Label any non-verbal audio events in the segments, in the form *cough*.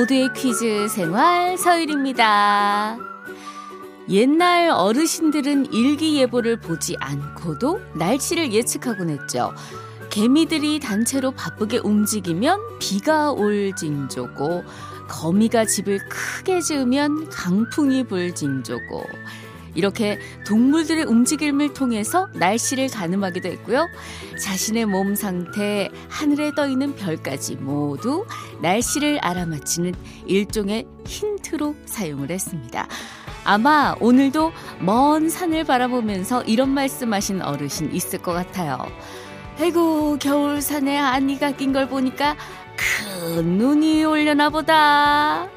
모두의 퀴즈 생활 서일입니다. 옛날 어르신들은 일기예보를 보지 않고도 날씨를 예측하곤 했죠. 개미들이 단체로 바쁘게 움직이면 비가 올 징조고, 거미가 집을 크게 지으면 강풍이 불 징조고, 이렇게 동물들의 움직임을 통해서 날씨를 가늠하기도 했고요. 자신의 몸 상태, 하늘에 떠 있는 별까지 모두 날씨를 알아맞히는 일종의 힌트로 사용을 했습니다. 아마 오늘도 먼 산을 바라보면서 이런 말씀하신 어르신 있을 것 같아요. 아이고, 겨울 산에 안니가 낀 걸 보니까 큰 눈이 올려나 보다.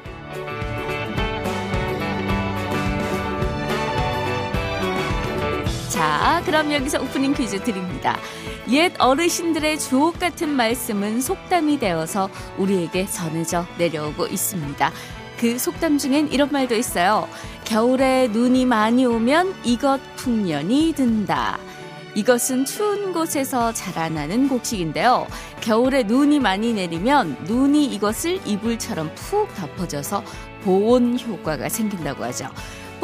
자, 그럼 여기서 오프닝 퀴즈 드립니다. 옛 어르신들의 주옥 같은 말씀은 속담이 되어서 우리에게 전해져 내려오고 있습니다. 그 속담 중엔 이런 말도 있어요. 겨울에 눈이 많이 오면 이것 풍년이 든다. 이것은 추운 곳에서 자라나는 곡식인데요. 겨울에 눈이 많이 내리면 눈이 이것을 이불처럼 푹 덮어져서 보온 효과가 생긴다고 하죠.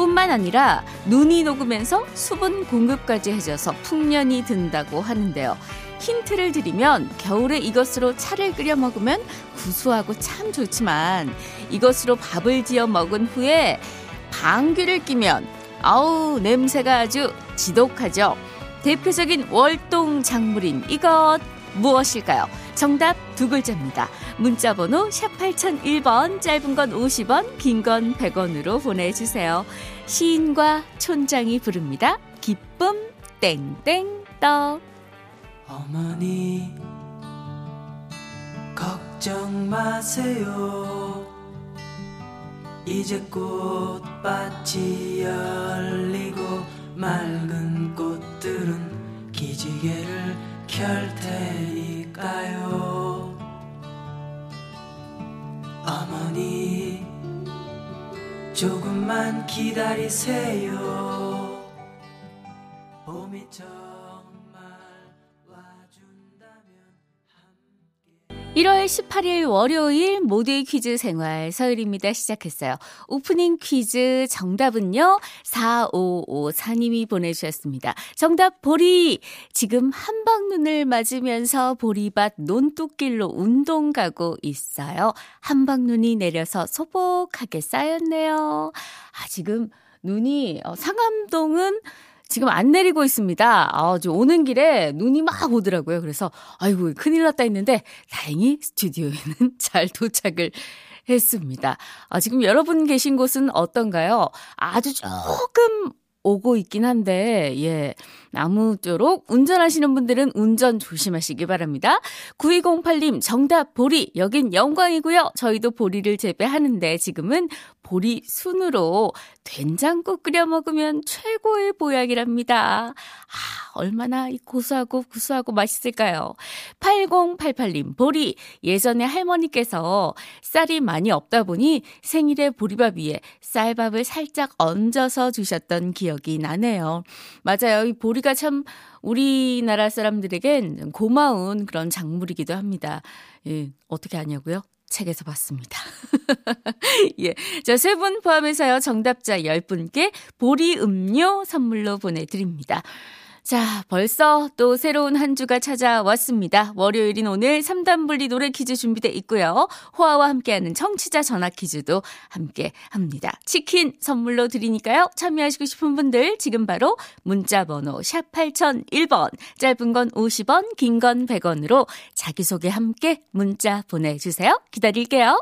뿐만 아니라 눈이 녹으면서 수분 공급까지 해져서 풍년이 든다고 하는데요. 힌트를 드리면 겨울에 이것으로 차를 끓여 먹으면 구수하고 참 좋지만 이것으로 밥을 지어 먹은 후에 방귀를 끼면 아우 냄새가 아주 지독하죠. 대표적인 월동 작물인 이것 무엇일까요? 정답 두 글자입니다. 문자 번호 샵 8001번, 짧은 건 50원, 긴 건 100원으로 보내주세요. 시인과 촌장이 부릅니다. 기쁨 땡땡떡. 어머니, 걱정 마세요. 이제 꽃밭이 열리고 맑은 꽃들은 기지개를 켤 테니까요. 어머니, 조금만 기다리세요. 봄이 정말 1월 18일 월요일 모두의 퀴즈 생활 서열입니다. 시작했어요. 오프닝 퀴즈 정답은요. 4554님이 보내주셨습니다. 정답 보리. 지금 한방눈을 맞으면서 보리밭 논뚝길로 운동 가고 있어요. 한방눈이 내려서 소복하게 쌓였네요. 아, 지금 눈이 어, 상암동은 지금 안 내리고 있습니다. 아, 저 오는 길에 눈이 막 오더라고요. 그래서 아이고 큰일 났다 했는데 다행히 스튜디오에는 *laughs* 잘 도착을 했습니다. 아, 지금 여러분 계신 곳은 어떤가요? 아주 조금 오고 있긴 한데, 예. 아무쪼록 운전하시는 분들은 운전 조심하시기 바랍니다. 9208님, 정답 보리. 여긴 영광이고요. 저희도 보리를 재배하는데 지금은 보리 순으로 된장국 끓여 먹으면 최고의 보약이랍니다. 아, 얼마나 고소하고 구수하고 맛있을까요? 8088님, 보리. 예전에 할머니께서 쌀이 많이 없다 보니 생일에 보리밥 위에 쌀밥을 살짝 얹어서 주셨던 기억 이 나네요. 맞아요. 이 보리가 참 우리나라 사람들에겐 고마운 그런 작물이기도 합니다. 예, 어떻게 하냐고요? 책에서 봤습니다. *laughs* 예. 자, 세 분 포함해서요. 정답자 10분께 보리 음료 선물로 보내드립니다. 자, 벌써 또 새로운 한 주가 찾아왔습니다. 월요일인 오늘 3단 분리 노래 퀴즈 준비돼 있고요. 호아와 함께하는 청취자 전화 퀴즈도 함께 합니다. 치킨 선물로 드리니까요. 참여하시고 싶은 분들 지금 바로 문자 번호 샵 8001번, 짧은 건 50원, 긴 건 100원으로 자기소개 함께 문자 보내주세요. 기다릴게요.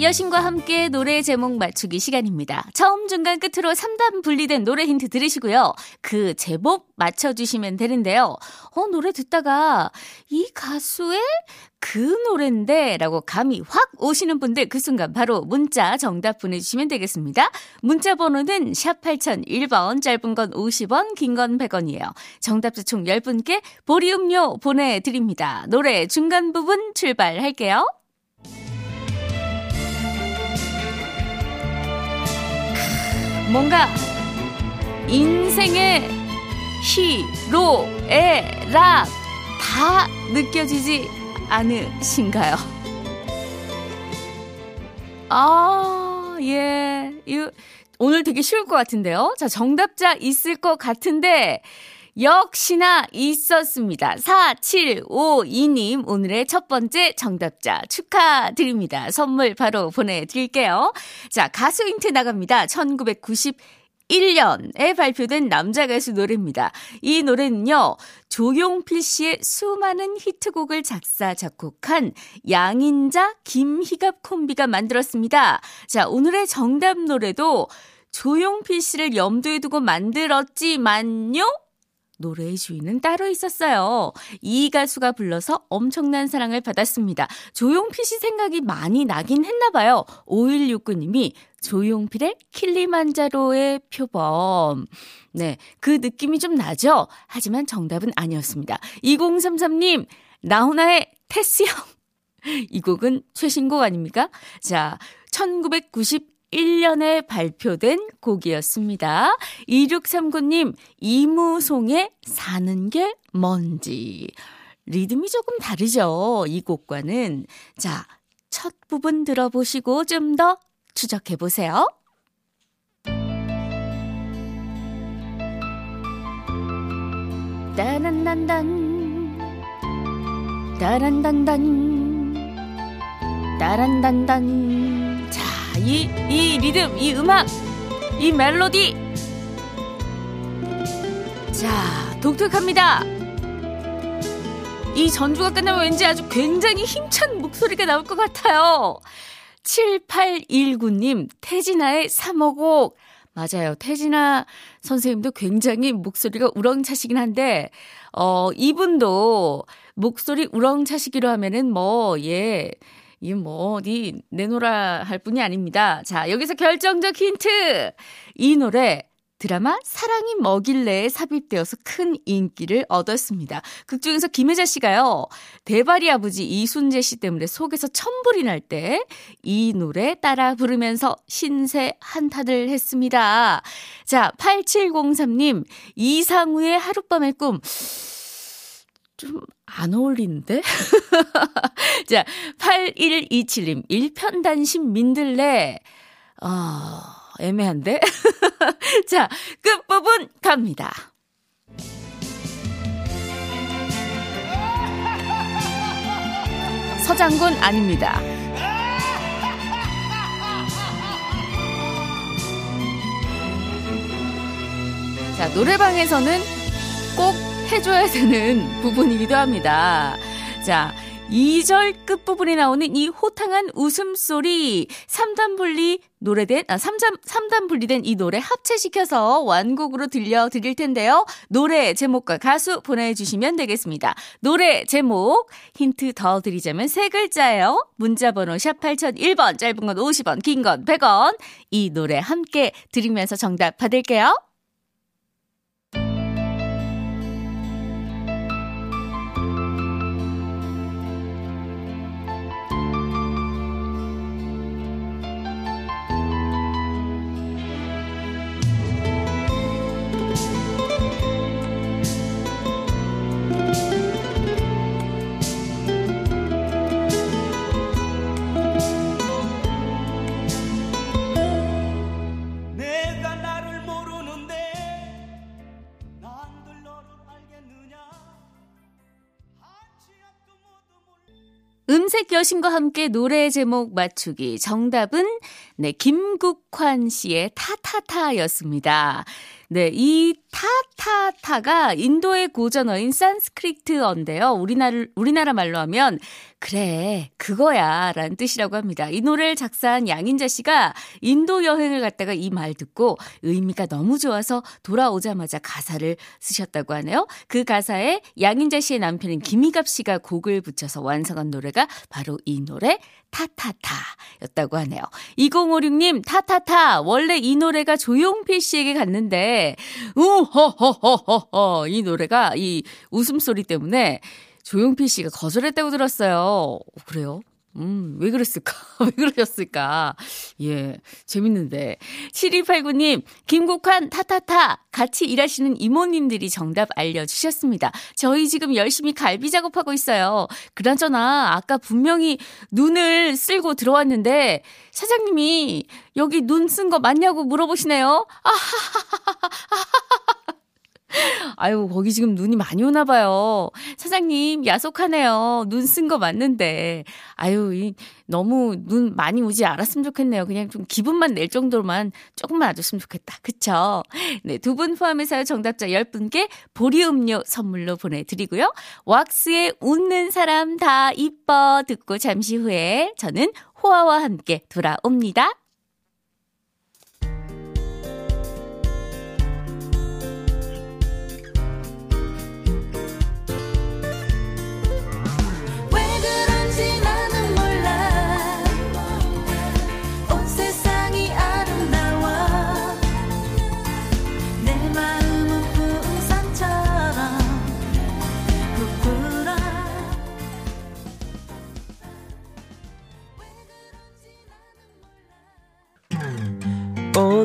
여신과 함께 노래 제목 맞추기 시간입니다. 처음 중간 끝으로 3단 분리된 노래 힌트 들으시고요. 그 제목 맞춰주시면 되는데요. 어, 노래 듣다가 이 가수의 그 노랜데 라고 감이 확 오시는 분들 그 순간 바로 문자 정답 보내주시면 되겠습니다. 문자 번호는 샵 8001번 짧은 건 50원 긴 건 100원이에요. 정답자 총 10분께 보리 음료 보내드립니다. 노래 중간 부분 출발할게요. 뭔가 인생의 희로애락 다 느껴지지 않으신가요? 아, 예. 이 오늘 되게 쉬울 것 같은데요. 자, 정답자 있을 것 같은데, 역시나 있었습니다. 4752님, 오늘의 첫 번째 정답자 축하드립니다. 선물 바로 보내드릴게요. 자, 가수 힌트 나갑니다. 1990 1년에 발표된 남자 가수 노래입니다. 이 노래는요, 조용필 씨의 수많은 히트곡을 작사, 작곡한 양인자, 김희갑 콤비가 만들었습니다. 자, 오늘의 정답 노래도 조용필 씨를 염두에 두고 만들었지만요, 노래의 주인은 따로 있었어요. 이 가수가 불러서 엄청난 사랑을 받았습니다. 조용필 씨 생각이 많이 나긴 했나 봐요. 5169님이 조용필의 킬리만자로의 표범. 네, 그 느낌이 좀 나죠? 하지만 정답은 아니었습니다. 2033님, 나훈아의 테스형. *laughs* 이 곡은 최신곡 아닙니까? 자, 1990 1년에 발표된 곡이었습니다. 2639님, 이무송의 사는 게 뭔지. 리듬이 조금 다르죠. 이 곡과는. 자, 첫 부분 들어보시고 좀 더 추적해 보세요. 따란단단 따란단단 따란단단 자, 이, 이 리듬, 이 음악, 이 멜로디. 자, 독특합니다. 이 전주가 끝나면 왠지 아주 굉장히 힘찬 목소리가 나올 것 같아요. 7819님, 태진아의 3호곡. 맞아요. 태진아 선생님도 굉장히 목소리가 우렁차시긴 한데, 어, 이분도 목소리 우렁차시기로 하면은 뭐, 예. 이 뭐 어디 내놓으라 할 뿐이 아닙니다. 자, 여기서 결정적 힌트. 이 노래 드라마 사랑이 먹일래에 삽입되어서 큰 인기를 얻었습니다. 극 중에서 김혜자 씨가요, 대발이 아버지 이순재 씨 때문에 속에서 천불이 날 때 이 노래 따라 부르면서 신세 한탄을 했습니다. 자, 8703님, 이상우의 하룻밤의 꿈. 좀 안 어울리는데? *laughs* 자, 8127님, 일편단심 민들레. 아, 어, 애매한데? *laughs* 자, 끝부분 갑니다. 서장군 아닙니다. 자, 노래방에서는 꼭 해줘야 되는 부분이기도 합니다. 자, 2절 끝부분에 나오는 이 호탕한 웃음소리 3단 분리 노래된 아 3단 3단 분리된 이 노래 합체시켜서 완곡으로 들려 드릴 텐데요. 노래 제목과 가수 보내 주시면 되겠습니다. 노래 제목 힌트 더 드리자면 세 글자예요. 문자 번호 샵 8001번 짧은 건 50원, 긴 건 100원. 이 노래 함께 들으면서 정답 받을게요. 여신과 함께 노래 제목 맞추기. 정답은, 네, 김국환 씨의 타타타였습니다. 네, 이 타타타가 인도의 고전어인 산스크리트어인데요. 우리나라 우리나라 말로 하면 그래 그거야 라는 뜻이라고 합니다. 이 노래를 작사한 양인자 씨가 인도 여행을 갔다가 이 말 듣고 의미가 너무 좋아서 돌아오자마자 가사를 쓰셨다고 하네요. 그 가사에 양인자 씨의 남편인 김희갑 씨가 곡을 붙여서 완성한 노래가 바로 이 노래 타타타 였다고 하네요. 2056님 타타타 원래 이 노래가 조용필 씨에게 갔는데 우허허허허허 이 노래가 이 웃음소리 때문에 조용필 씨가 거절했다고 들었어요. 그래요? 음, 왜 그랬을까? *laughs* 왜 그러셨을까? 예, 재밌는데. 7289님, 김국환, 타타타, 같이 일하시는 이모님들이 정답 알려주셨습니다. 저희 지금 열심히 갈비 작업하고 있어요. 그나저나, 아까 분명히 눈을 쓸고 들어왔는데, 사장님이 여기 눈 쓴 거 맞냐고 물어보시네요. 아 유, 거기 지금 눈이 많이 오나 봐요. 사장님, 야속하네요. 눈 쓴 거 맞는데. 아유, 이, 너무 눈 많이 오지 않았으면 좋겠네요. 그냥 좀 기분만 낼 정도로만 조금만 와줬으면 좋겠다. 그쵸? 네, 두 분 포함해서 정답자 10분께 보리 음료 선물로 보내드리고요. 왁스의 웃는 사람 다 이뻐 듣고 잠시 후에 저는 호아와 함께 돌아옵니다.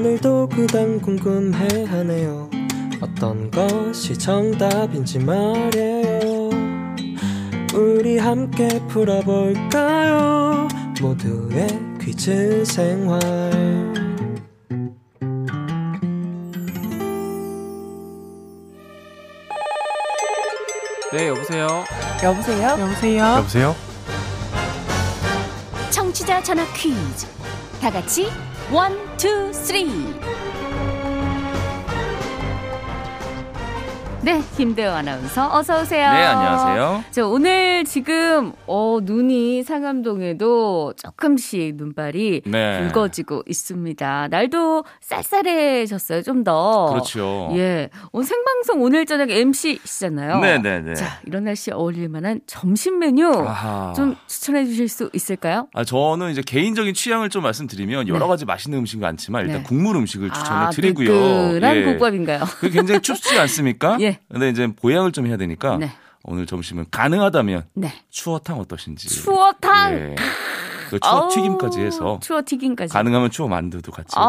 오늘도 그단 궁금해하네요 어떤 것이 정답인지 말이에요 우리 함께 풀어볼까요 모두의 퀴즈 생활 네, 여보세요. 여보세요? 여보세요? 여보세요? 청취자 전화 퀴즈. 다 같이 one, two, three 네, 김대호 아나운서 어서 오세요. 네, 안녕하세요. 저 오늘 지금 어 눈이 상암동에도 조금씩 눈발이 네. 굵어지고 있습니다. 날도 쌀쌀해졌어요, 좀 더. 그렇죠. 예. 오늘 생방송 오늘 저녁 MC시잖아요. 네 네 네. 자, 이런 날씨에 어울릴 만한 점심 메뉴 아하. 좀 추천해 주실 수 있을까요? 아, 저는 이제 개인적인 취향을 좀 말씀드리면 여러 네. 가지 맛있는 음식은 많지만 일단 네. 국물 음식을 추천을 아, 드리고요. 뜨끈한 예. 국밥인가요? 굉장히 춥지 않습니까? *laughs* 예. 근데 이제 보양을 좀 해야 되니까 네. 오늘 점심은 가능하다면 네. 추어탕 어떠신지. 추어탕. 예. 그 추어 튀김까지 해서 추어 튀김까지. 가능하면 추어 만두도 같이 해서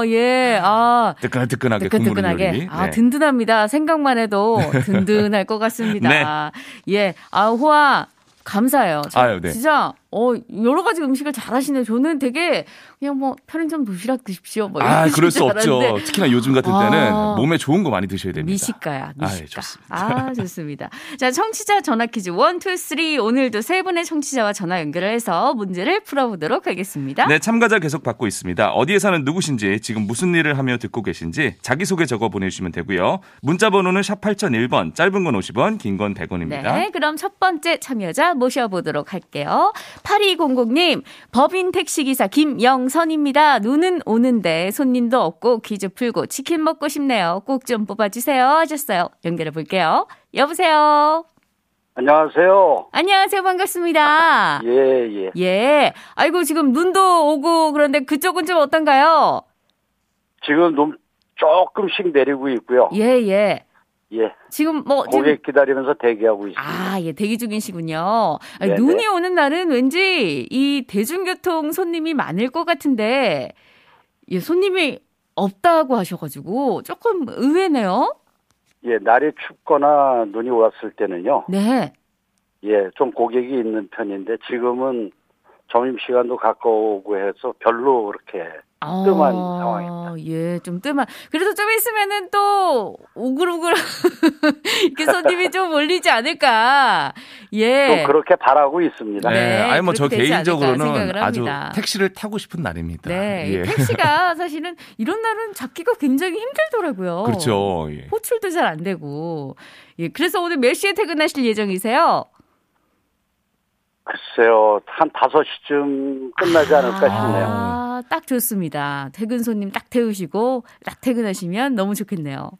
아, 예. 아. *laughs* 뜨끈뜨끈하게 뜨끈뜨끈하게. 아, 네. 든든합니다. 생각만 해도 든든할 것 같습니다. *laughs* 예. 아, 호아, 감사해요. 저 네. 아유, 네. 진짜, 어, 여러 가지 음식을 잘 하시네요. 저는 되게, 그냥 뭐, 편의점 도시락 드십시오. 뭐, 아, 그럴 수줄 없죠. 특히나 요즘 같은 때는 아. 몸에 좋은 거 많이 드셔야 됩니다. 미식가야, 아, 예, 미식가. 좋습니다. 아, *laughs* 좋습니다. 자, 청취자 전화 퀴즈 1, 2, 3. 오늘도 세 분의 청취자와 전화 연결을 해서 문제를 풀어보도록 하겠습니다. 네, 참가자 계속 받고 있습니다. 어디에 사는 누구신지, 지금 무슨 일을 하며 듣고 계신지 자기소개 적어 보내주시면 되고요. 문자 번호는 샵 8001번, 짧은 건 50원, 긴 건 100원입니다. 네, 그럼 첫 번째 참여자 모셔보도록 할게요. 8200님, 법인 택시기사 김영선입니다. 눈은 오는데 손님도 없고 퀴즈 풀고 치킨 먹고 싶네요. 꼭 좀 뽑아주세요. 하셨어요. 연결해 볼게요. 여보세요? 안녕하세요. 안녕하세요. 반갑습니다. 예, 예. 예. 아이고, 지금 눈도 오고 그런데 그쪽은 좀 어떤가요? 지금 좀 조금씩 내리고 있고요. 예, 예. 예. 지금 뭐, 지금 고객 기다리면서 대기하고 있습니다. 아, 예, 대기 중이시군요. 아니. 눈이 오는 날은 왠지 이 대중교통 손님이 많을 것 같은데, 예, 손님이 없다고 하셔가지고 조금 의외네요. 예, 날이 춥거나 눈이 왔을 때는요. 네. 예, 좀 고객이 있는 편인데 지금은 점심시간도 가까우고 해서 별로 그렇게 뜸한 아, 상황입니다. 예, 좀 뜸한. 그래도 좀 있으면은 또 오글오글 *laughs* 이렇게 손님이 좀 몰리지 않을까. 예. 또 그렇게 바라고 있습니다. 네. 네, 아니 뭐 저 개인적으로는 아주. 택시를 타고 싶은 날입니다. 네, 이 예. 택시가 *laughs* 사실은 이런 날은 잡기가 굉장히 힘들더라고요. 그렇죠. 예. 호출도 잘 안 되고. 예, 그래서 오늘 몇 시에 퇴근하실 예정이세요? 글쎄요, 한 5시쯤 끝나지 않을까 싶네요. 아, 딱 좋습니다. 퇴근 손님 딱 태우시고 딱 퇴근하시면 너무 좋겠네요.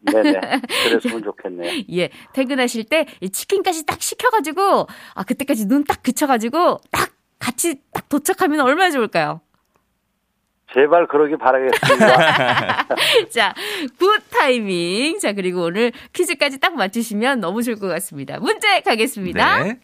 네네. *laughs* 그랬으면 좋겠네요. 예, 퇴근하실 때이 치킨까지 딱 시켜가지고 아 그때까지 눈 딱 그쳐가지고 딱 같이 딱 도착하면 얼마나 좋을까요? 제발 그러기 바라겠습니다. *laughs* 자, good timing. 자, 그리고 오늘 퀴즈까지 딱 맞추시면 너무 좋을 것 같습니다. 문제 가겠습니다. 네.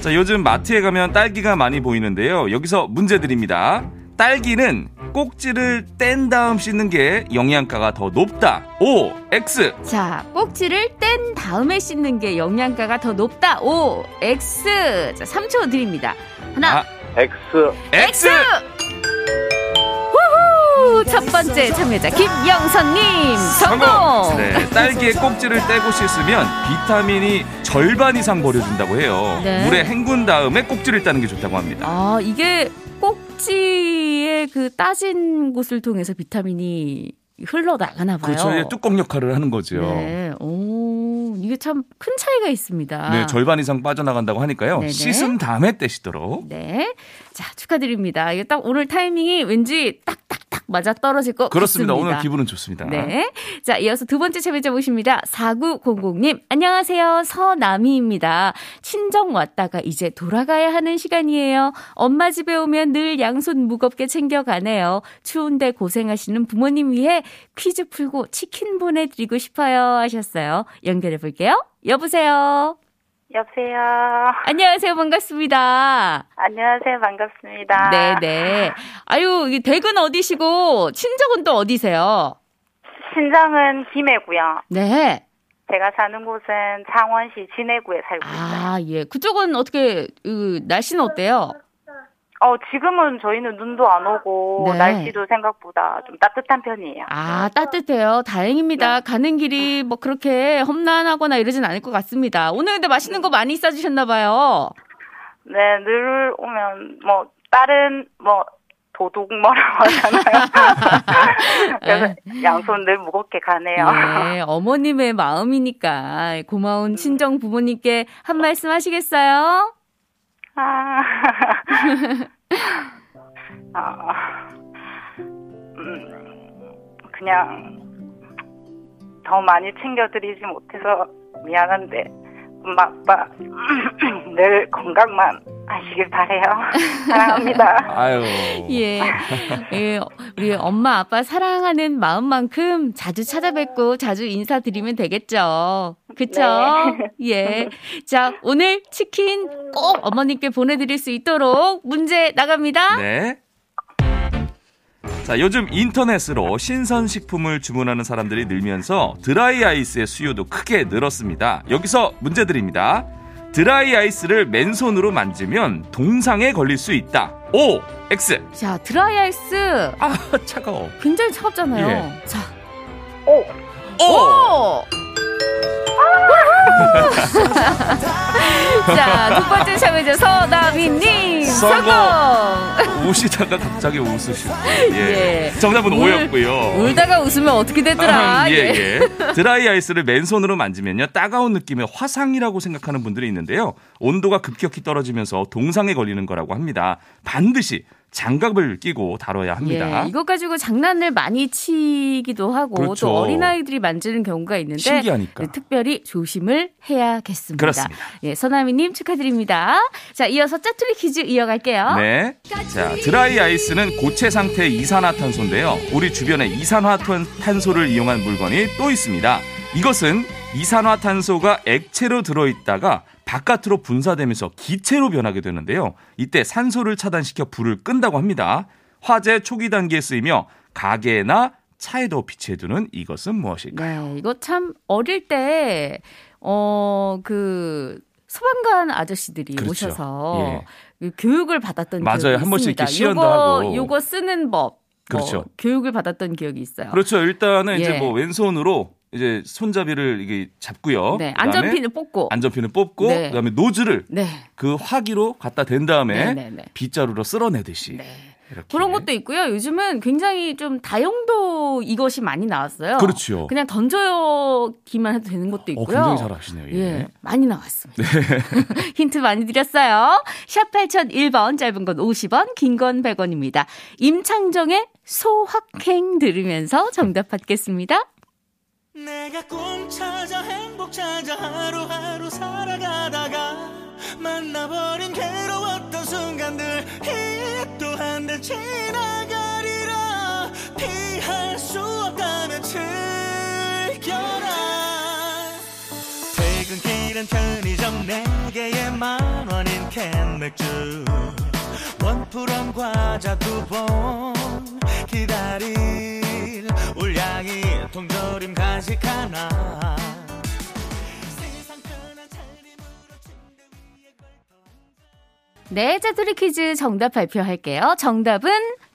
자, 요즘 마트에 가면 딸기가 많이 보이는데요. 여기서 문제 드립니다. 딸기는 꼭지를 뗀 다음 씻는 게 영양가가 더 높다. O, X. 자, 꼭지를 뗀 다음에 씻는 게 영양가가 더 높다. O, X. 자, 3초 드립니다. 하나, 아, X. X. 후! 첫 번째 참여자 김영선님 성공. 네, 딸기의 꼭지를 떼고 씻으면 비타민이 절반 이상 버려진다고 해요. 네. 물에 헹군 다음에 꼭지를 따는 게 좋다고 합니다. 아, 이게 꼭지의 그 따진 곳을 통해서 비타민이 흘러나가나 봐요. 그렇죠. 뚜껑 역할을 하는 거죠. 네. 오, 이게 참 큰 차이가 있습니다. 네, 절반 이상 빠져나간다고 하니까요. 네네. 씻은 다음에 떼시도록. 네. 자, 축하드립니다. 이게 딱 오늘 타이밍이 왠지 딱딱딱 맞아 떨어질 것 그렇습니다. 같습니다. 오늘 기분은 좋습니다. 네. 자, 이어서 두 번째 참여자 모십니다. 4900님. 안녕하세요. 서남희입니다. 친정 왔다가 이제 돌아가야 하는 시간이에요. 엄마 집에 오면 늘 양손 무겁게 챙겨가네요. 추운데 고생하시는 부모님 위해 퀴즈 풀고 치킨 보내드리고 싶어요. 하셨어요. 연결해 볼게요. 여보세요. 여보세요. 안녕하세요. 반갑습니다. 안녕하세요. 반갑습니다. 네네. 아유, 이 댁은 어디시고, 친정은 또 어디세요? 친정은 김해고요. 네. 제가 사는 곳은 창원시 진해구에 살고 있어요. 아, 예. 그쪽은 어떻게, 그, 날씨는 어때요? 어, 지금은 저희는 눈도 안 오고 네. 날씨도 생각보다 좀 따뜻한 편이에요. 아, 따뜻해요. 다행입니다. 가는 길이 뭐 그렇게 험난하거나 이러진 않을 것 같습니다. 오늘 근데 맛있는 거 많이 싸주셨나 봐요. 네, 늘 오면 뭐 다른 뭐 도둑 뭐라고 하잖아요. *laughs* 그래서 양손 늘 무겁게 가네요. 예, 어머님의 마음이니까 고마운 친정 부모님께 한 말씀 하시겠어요? 아, *laughs* 아, 음, 그냥 더 많이 챙겨드리지 못해서 미안한데 엄마 아빠 *clears throat* 늘 건강만 하시길 바래요. 사랑합니다. *laughs* 아유. 예. 예, 우리 엄마 아빠 사랑하는 마음만큼 자주 찾아뵙고 자주 인사드리면 되겠죠. 그쵸? 예. 자, 오늘 치킨 꼭 어머님께 보내드릴 수 있도록 문제 나갑니다. 네. 자, 요즘 인터넷으로 신선식품을 주문하는 사람들이 늘면서 드라이 아이스의 수요도 크게 늘었습니다. 여기서 문제 드립니다. 드라이 아이스를 맨손으로 만지면 동상에 걸릴 수 있다. O, X. 자, 드라이 아이스 아, 차가워. 굉장히 차갑잖아요. 예. 자, 오, O. *laughs* 자, 두 번째 참여자 서나미님 성공. 우시다가 갑자기 웃으시고. 예. 예. 정답은 울- 오였고요. 울다가 웃으면 어떻게 되더라. 예, 예. 드라이 아이스를 맨손으로 만지면요. 따가운 느낌의 화상이라고 생각하는 분들이 있는데요. 온도가 급격히 떨어지면서 동상에 걸리는 거라고 합니다. 반드시 장갑을 끼고 다뤄야 합니다. 예, 이것 가지고 장난을 많이 치기도 하고 그렇죠. 또 어린아이들이 만지는 경우가 있는데 신기하니까. 네, 특별히 조심을 해야겠습니다. 그렇습니다. 예, 선아미님 축하드립니다. 자, 이어서 짜투리 퀴즈 이어갈게요. 네. 자, 드라이 아이스는 고체 상태의 이산화탄소인데요. 우리 주변에 이산화탄소를 이용한 물건이 또 있습니다. 이것은 이산화탄소가 액체로 들어있다가 바깥으로 분사되면서 기체로 변하게 되는데요. 이때 산소를 차단시켜 불을 끈다고 합니다. 화재 초기 단계에 쓰이며 가게나 차에도 비치해두는 이것은 무엇일까요? 네, 이거 참 어릴 때, 어, 그, 소방관 아저씨들이 그렇죠. 오셔서 예. 교육을 받았던 맞아요. 기억이 한 번씩. 이렇게 시연도 요거, 하고. 요거 쓰는 법. 그렇죠. 어, 교육을 받았던 기억이 있어요. 그렇죠. 일단은 이제 예. 뭐 왼손으로 이제 손잡이를 이게 잡고요. 네, 안전핀을 뽑고. 안전핀을 뽑고 네. 그다음에 노즐을 네. 그 화기로 갖다 댄 다음에 네, 네, 네. 빗자루로 쓸어내듯이 이렇게. 그런 것도 있고요. 요즘은 굉장히 좀 다용도 이것이 많이 나왔어요. 그렇죠. 그냥 던져기만 해도 되는 것도 어, 있고요. 굉장히 잘 하시네요. 예. 예, 많이 나왔습니다. *laughs* 힌트 많이 드렸어요. 샵 8001번, 짧은 건 50원, 긴 건 100원입니다. 임창정의 소확행 들으면서 정답 받겠습니다. 내가 꿈 찾아 행복 찾아 하루하루 살아가다가 만나버린 괴로웠던 순간들 또한달 지나가리라. 피할 수 없다면 즐겨라. 퇴근길은 편의점 네 개에 만 원인 캔맥주 원푸런 과자 두 봉 기다릴 울량이 통조림 간식 하나. 네, 짜투리 퀴즈 정답 발표할게요. 정답은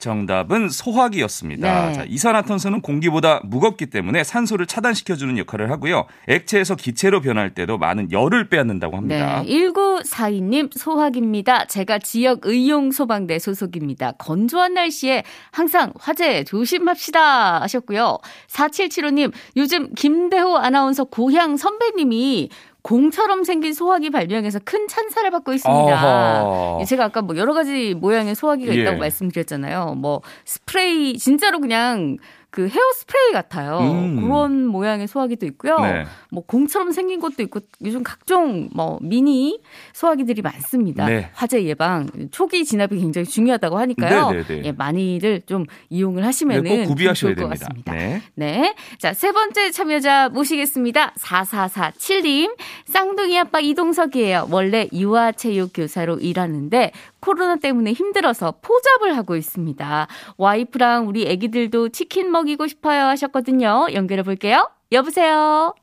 정답은 소화기였습니다. 네. 자, 이산화탄소는 공기보다 무겁기 때문에 산소를 차단시켜주는 역할을 하고요. 액체에서 기체로 변할 때도 많은 열을 빼앗는다고 합니다. 네, 1942님 소확입니다. 제가 지역 의용 소방대 소속입니다. 건조한 날씨에 항상 화재 조심합시다 하셨고요. 4775님 요즘 김대호 아나운서 고향 선배님이 공처럼 생긴 소화기 발명해서 큰 찬사를 받고 있습니다. 어허. 제가 아까 뭐 여러 가지 모양의 소화기가 예. 있다고 말씀드렸잖아요. 뭐 스프레이 진짜로 그냥 그 헤어 스프레이 같아요. 음. 그런 모양의 소화기도 있고요. 네. 뭐 공처럼 생긴 것도 있고 요즘 각종 뭐 미니 소화기들이 많습니다. 네. 화재 예방 초기 진압이 굉장히 중요하다고 하니까요. 네, 네, 네. 예, 많이들 좀 이용을 하시면은 네, 꼭 구비하셔야 좋을 것. 같습니다. 네. 네. 자, 세 번째 참여자 모시겠습니다. 4447님. 쌍둥이 아빠 이동석이에요. 원래 유아체육 교사로 일하는데 코로나 때문에 힘들어서 포잡을 하고 있습니다. 와이프랑 우리 애기들도 치킨 먹이고 싶어요 하셨거든요. 연결해 볼게요. 여보세요.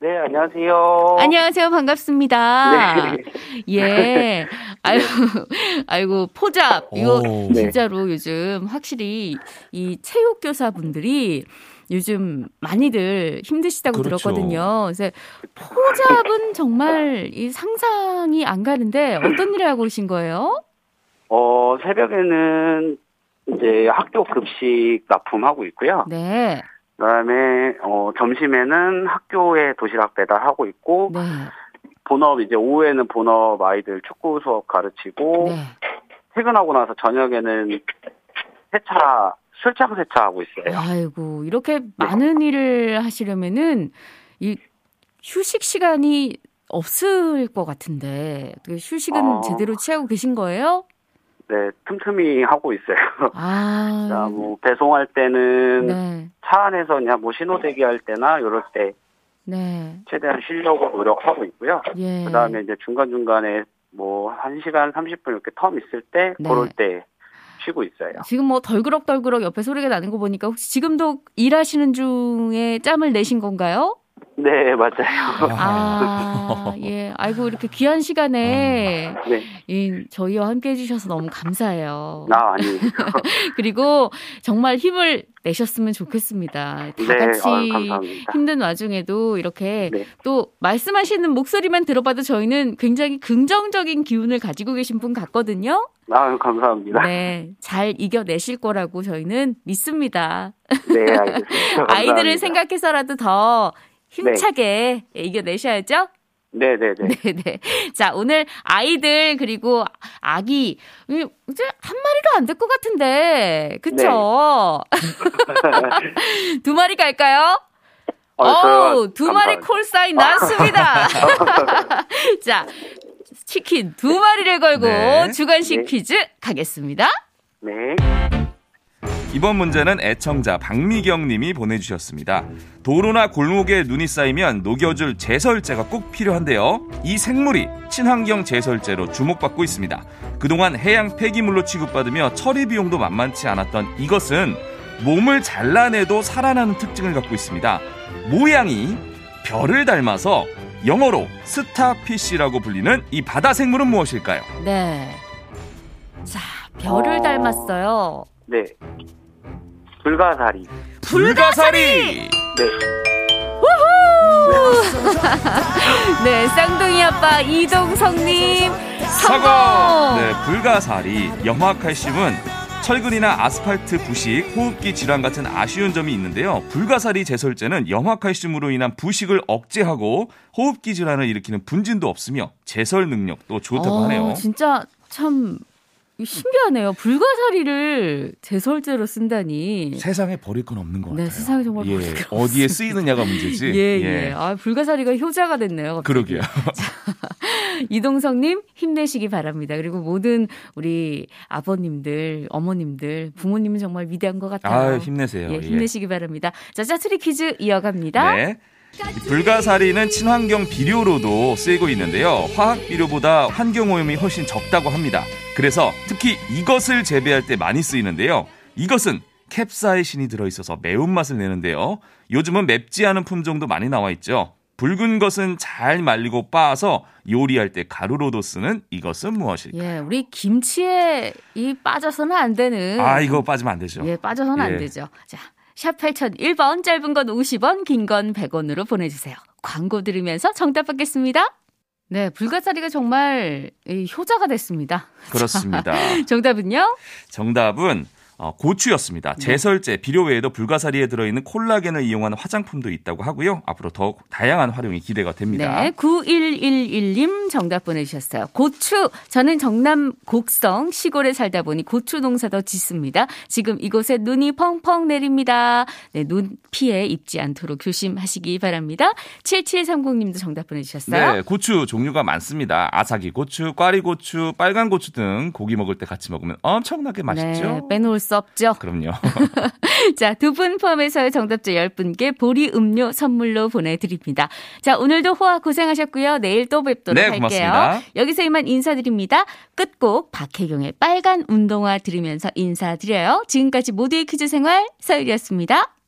네, 안녕하세요. 안녕하세요. 반갑습니다. 네. 예. *laughs* 아이고, 아이고, 포잡. 이거 오. 진짜로 요즘 확실히 이 체육교사분들이 요즘 많이들 힘드시다고 그렇죠. 들었거든요. 그래서 포잡은 정말 이 상상이 안 가는데 어떤 일을 하고 계신 거예요? 어, 새벽에는 이제 학교 급식 납품하고 있고요. 네. 그다음에 어, 점심에는 학교에 도시락 배달하고 있고 네. 본업 이제 오후에는 본업 아이들 축구 수업 가르치고 네. 퇴근하고 나서 저녁에는 세차 술장 세차하고 있어요. 아이고, 이렇게 많은 일을 하시려면은 이 휴식 시간이 없을 것 같은데 휴식은 어. 제대로 취하고 계신 거예요? 네, 틈틈이 하고 있어요. *laughs* 아, 자, 뭐 배송할 때는 네, 차 안에서 그냥 뭐 신호 대기할 때나 이럴 때 네, 최대한 쉬려고 노력하고 있고요. 예. 그다음에 이제 중간중간에 뭐 1시간 30분 이렇게 텀 있을 때 네. 그럴 때 쉬고 있어요. 지금 뭐 덜그럭덜그럭 옆에 소리가 나는 거 보니까 혹시 지금도 일하시는 중에 짬을 내신 건가요? 네, 맞아요. 아, 예. 아이고, 이렇게 귀한 시간에 네. 이, 저희와 함께 해주셔서 너무 감사해요. 나 아니. *laughs* 그리고 정말 힘을 내셨으면 좋겠습니다. 다 네, 같이 감사합니다. 힘든 와중에도 이렇게 네. 또 말씀하시는 목소리만 들어봐도 저희는 굉장히 긍정적인 기운을 가지고 계신 분 같거든요. 아, 감사합니다. 네, 잘 이겨내실 거라고 저희는 믿습니다. 네, 알겠습니다. *laughs* 아이들을. 생각해서라도 더 힘차게 이겨내셔야죠. *laughs* 네, 네, 네. 네네. 자, 오늘 아이들, 그리고 아기, 이- 이제 한 마리로 안 될 것 같은데. 그쵸? *laughs* 두 마리 갈까요? 어. 어우, 두 마리. 콜 사인 났습니다. *laughs* 자, 치킨 두 마리를 걸고 네. 주간식 네. 퀴즈 가겠습니다. 네. 이번 문제는 애청자 박미경 님이 보내주셨습니다. 도로나 골목에 눈이 쌓이면 녹여줄 제설제가 꼭 필요한데요. 이 생물이 친환경 제설제로 주목받고 있습니다. 그동안 해양 폐기물로 취급받으며 처리 비용도 만만치 않았던 이것은 몸을 잘라내도 살아나는 특징을 갖고 있습니다. 모양이 별을 닮아서 영어로 스타피쉬라고 불리는 이 바다 생물은 무엇일까요? 네. 별을 어. 닮았어요. 네. 불가사리. 불가사리. 네. *laughs* 네, 쌍둥이 아빠 이동성님 성공. 사과. 네, 불가사리. 염화칼슘은 철근이나 아스팔트 부식, 호흡기 질환 같은 아쉬운 점이 있는데요. 불가사리 제설제는 염화칼슘으로 인한 부식을 억제하고 호흡기 질환을 일으키는 분진도 없으며 제설 능력도 좋다고 어, 하네요. 진짜 참 신기하네요. 불가사리를 제설제로 쓴다니. 세상에 버릴 건 없는 것 같아요. 네, 세상에 정말 예, 버릴 건 어디에 쓰이느냐가 문제지. 예, 예. 아, 불가사리가 효자가 됐네요. 갑자기. 그러게요. *laughs* 이동성님 힘내시기 바랍니다. 그리고 모든 우리 아버님들, 어머님들, 부모님은 정말 위대한 것 같아요. 아, 힘내세요. 예, 예. 힘내시기 바랍니다. 자, 짜투리 퀴즈 이어갑니다. 네. 이 불가사리는 친환경 비료로도 쓰이고 있는데요. 화학 비료보다 환경 오염이 훨씬 적다고 합니다. 그래서 특히 이것을 재배할 때 많이 쓰이는데요. 이것은 캡사이신이 들어있어서 매운맛을 내는데요. 요즘은 맵지 않은 품종도 많이 나와 있죠. 붉은 것은 잘 말리고 빻아서 요리할 때 가루로도 쓰는 이것은 무엇일까요? 예, 우리 김치에 이 빠져서는 안 되는. 아, 이거 빠지면 안 되죠. 예, 빠져서는 안 예. 되죠. 자, 샵 8001번, 짧은 건 50원, 긴 건 100원으로 보내주세요. 광고 들으면서 정답 받겠습니다. 네, 불가사리가 정말 이 효자가 됐습니다. 그렇습니다. *laughs* 정답은요? 정답은 어, 고추였습니다. 네. 제설제, 비료 외에도 불가사리에 들어있는 콜라겐을 이용하는 화장품도 있다고 하고요. 앞으로 더욱 다양한 활용이 기대가 됩니다. 네, 9111님 정답 보내주셨어요. 고추. 저는 정남 곡성 시골에 살다 보니 고추 농사도 짓습니다. 지금 이곳에 눈이 펑펑 내립니다. 네, 눈 피해 입지 않도록 조심하시기 바랍니다. 7730님도 정답 보내주셨어요. 네, 고추 종류가 많습니다. 아사기 고추, 꽈리 고추, 빨간 고추 등 고기 먹을 때 같이 먹으면 엄청나게 맛있죠. 네, 빼놓을 수 없죠. 그럼요. *laughs* 자, 두 분 포함해서 정답자 10분께 보리 음료 선물로 보내드립니다. 자, 오늘도 호화 고생하셨고요. 내일 또 뵙도록 네, 할게요. 고맙습니다. 여기서 이만 인사드립니다. 끝곡 박혜경의 빨간 운동화 들으면서 인사드려요. 지금까지 모두의 퀴즈 생활 서율이었습니다.